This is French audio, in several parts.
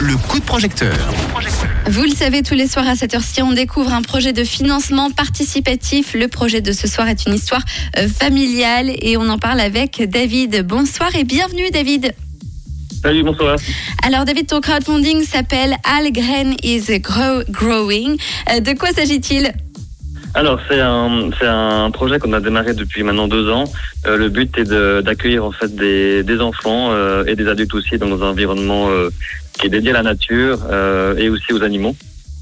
Le coup de projecteur. Vous le savez, tous les soirs à cette heure-ci, on découvre un projet de financement participatif. Le projet de ce soir est une histoire euh, familiale et on en parle avec David. Bonsoir et bienvenue David. Salut, bonsoir. Alors David, ton crowdfunding s'appelle Algren is Grow- Growing. Euh, de quoi s'agit-il? Alors, c'est un, c'est un projet qu'on a démarré depuis maintenant deux ans. Euh, le but est d'accueillir en fait des, des enfants euh, et des adultes aussi dans un environnement euh, qui est dédié à la nature et aussi aux animaux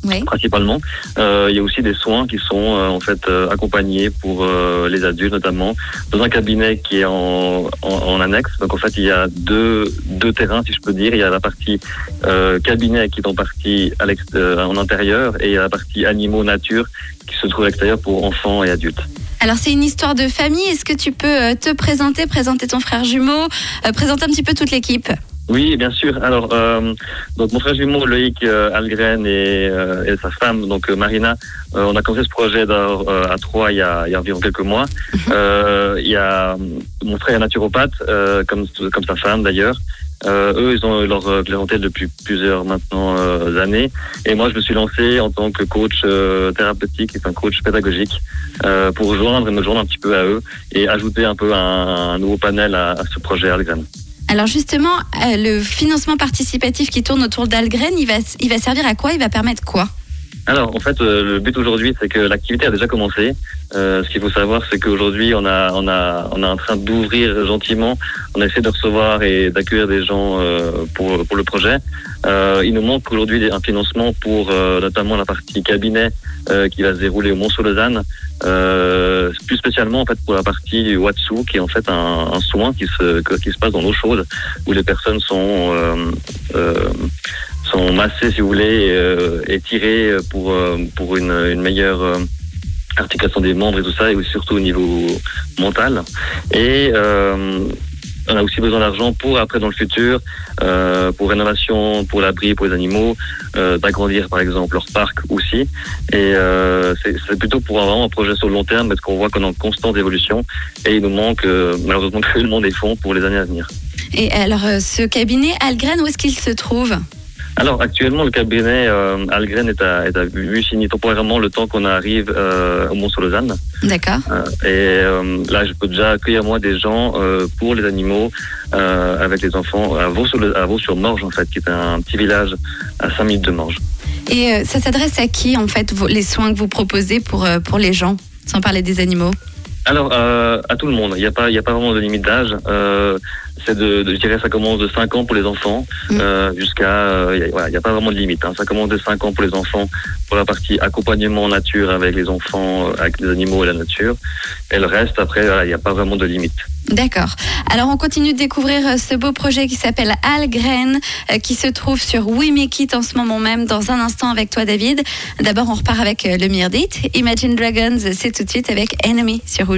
Oui. principalement. Euh, il y a aussi des soins qui sont euh, en fait euh, accompagnés pour euh, les adultes notamment dans un cabinet qui est en, en, en annexe. Donc en fait il y a deux, deux terrains si je peux dire. Il y a la partie euh, cabinet qui est en partie à euh, en intérieur et il y a la partie animaux nature qui se trouve à l'extérieur pour enfants et adultes. Alors c'est une histoire de famille. Est-ce que tu peux te présenter, présenter ton frère jumeau, euh, présenter un petit peu toute l'équipe? Oui, bien sûr. Alors, euh, donc mon frère jumeau Loïc euh, Algren et, euh, et sa femme, donc euh, Marina, euh, on a commencé ce projet euh, à Troyes il y, a, il y a environ quelques mois. Euh, il y a mon frère est naturopathe, euh, comme comme sa femme d'ailleurs. Euh, eux, ils ont leur clientèle depuis plusieurs maintenant euh, années. Et moi, je me suis lancé en tant que coach euh, thérapeutique, enfin coach pédagogique, euh, pour rejoindre et me joindre un petit peu à eux et ajouter un peu un, un nouveau panel à, à ce projet Algren. Alors justement, euh, le financement participatif qui tourne autour d'Algren, il va, il va servir à quoi? Il va permettre quoi? Alors, en fait, euh, le but aujourd'hui, c'est que l'activité a déjà commencé. Euh, ce qu'il faut savoir, c'est qu'aujourd'hui, on a, on a, on est en train d'ouvrir gentiment. On essaie de recevoir et d'accueillir des gens euh, pour, pour le projet. Euh, il nous manque aujourd'hui un financement pour euh, notamment la partie cabinet euh, qui va se dérouler au Mont-sur-Lausanne. Euh, plus spécialement en fait pour la partie Watsu, qui est en fait un, un soin qui se, qui se passe dans l'eau chaude, où les personnes sont sont massées, si vous voulez, euh, et tirées pour, euh, pour une, meilleure euh, articulation des membres et tout ça, et surtout au niveau mental. Et on a aussi besoin d'argent pour après dans le futur, pour rénovation, pour l'abri, pour les animaux, d'agrandir par exemple leur parc aussi. Et c'est plutôt pour vraiment un projet sur le long terme parce qu'on voit qu'on est en constante évolution et il nous manque malheureusement cruellement des fonds pour les années à venir. Et alors ce cabinet Algren, où est-ce qu'il se trouve? Alors actuellement, le cabinet euh, Algren est à, est à temporairement le temps qu'on arrive euh, au Mont-sur-Lausanne. D'accord. Euh, et là, je peux déjà accueillir moi des gens pour les animaux avec les enfants à Vaux-sur- à Vaux-sur-Morge en fait, qui est un petit village à 5 minutes de Morges. Et ça s'adresse à qui en fait vos- les soins que vous proposez pour, pour les gens, sans parler des animaux? Alors, euh, à tout le monde. Il n'y a pas, y a pas vraiment de limite d'âge. Euh, c'est de, de- je dirais, ça commence de 5 ans pour les enfants Mm. euh, jusqu'à, euh, il voilà, n'y a pas vraiment de limite. Hein. Ça commence de 5 ans pour les enfants pour la partie accompagnement en nature avec les enfants, euh, avec les animaux et la nature. Et le reste, après, voilà, il n'y a pas vraiment de limite. D'accord. Alors on continue de découvrir euh, ce beau projet qui s'appelle Algren, qui se trouve sur We Make It en ce moment même, dans un instant avec toi David. D'abord on repart avec le date. Imagine Dragons, c'est tout de suite avec Enemy sur.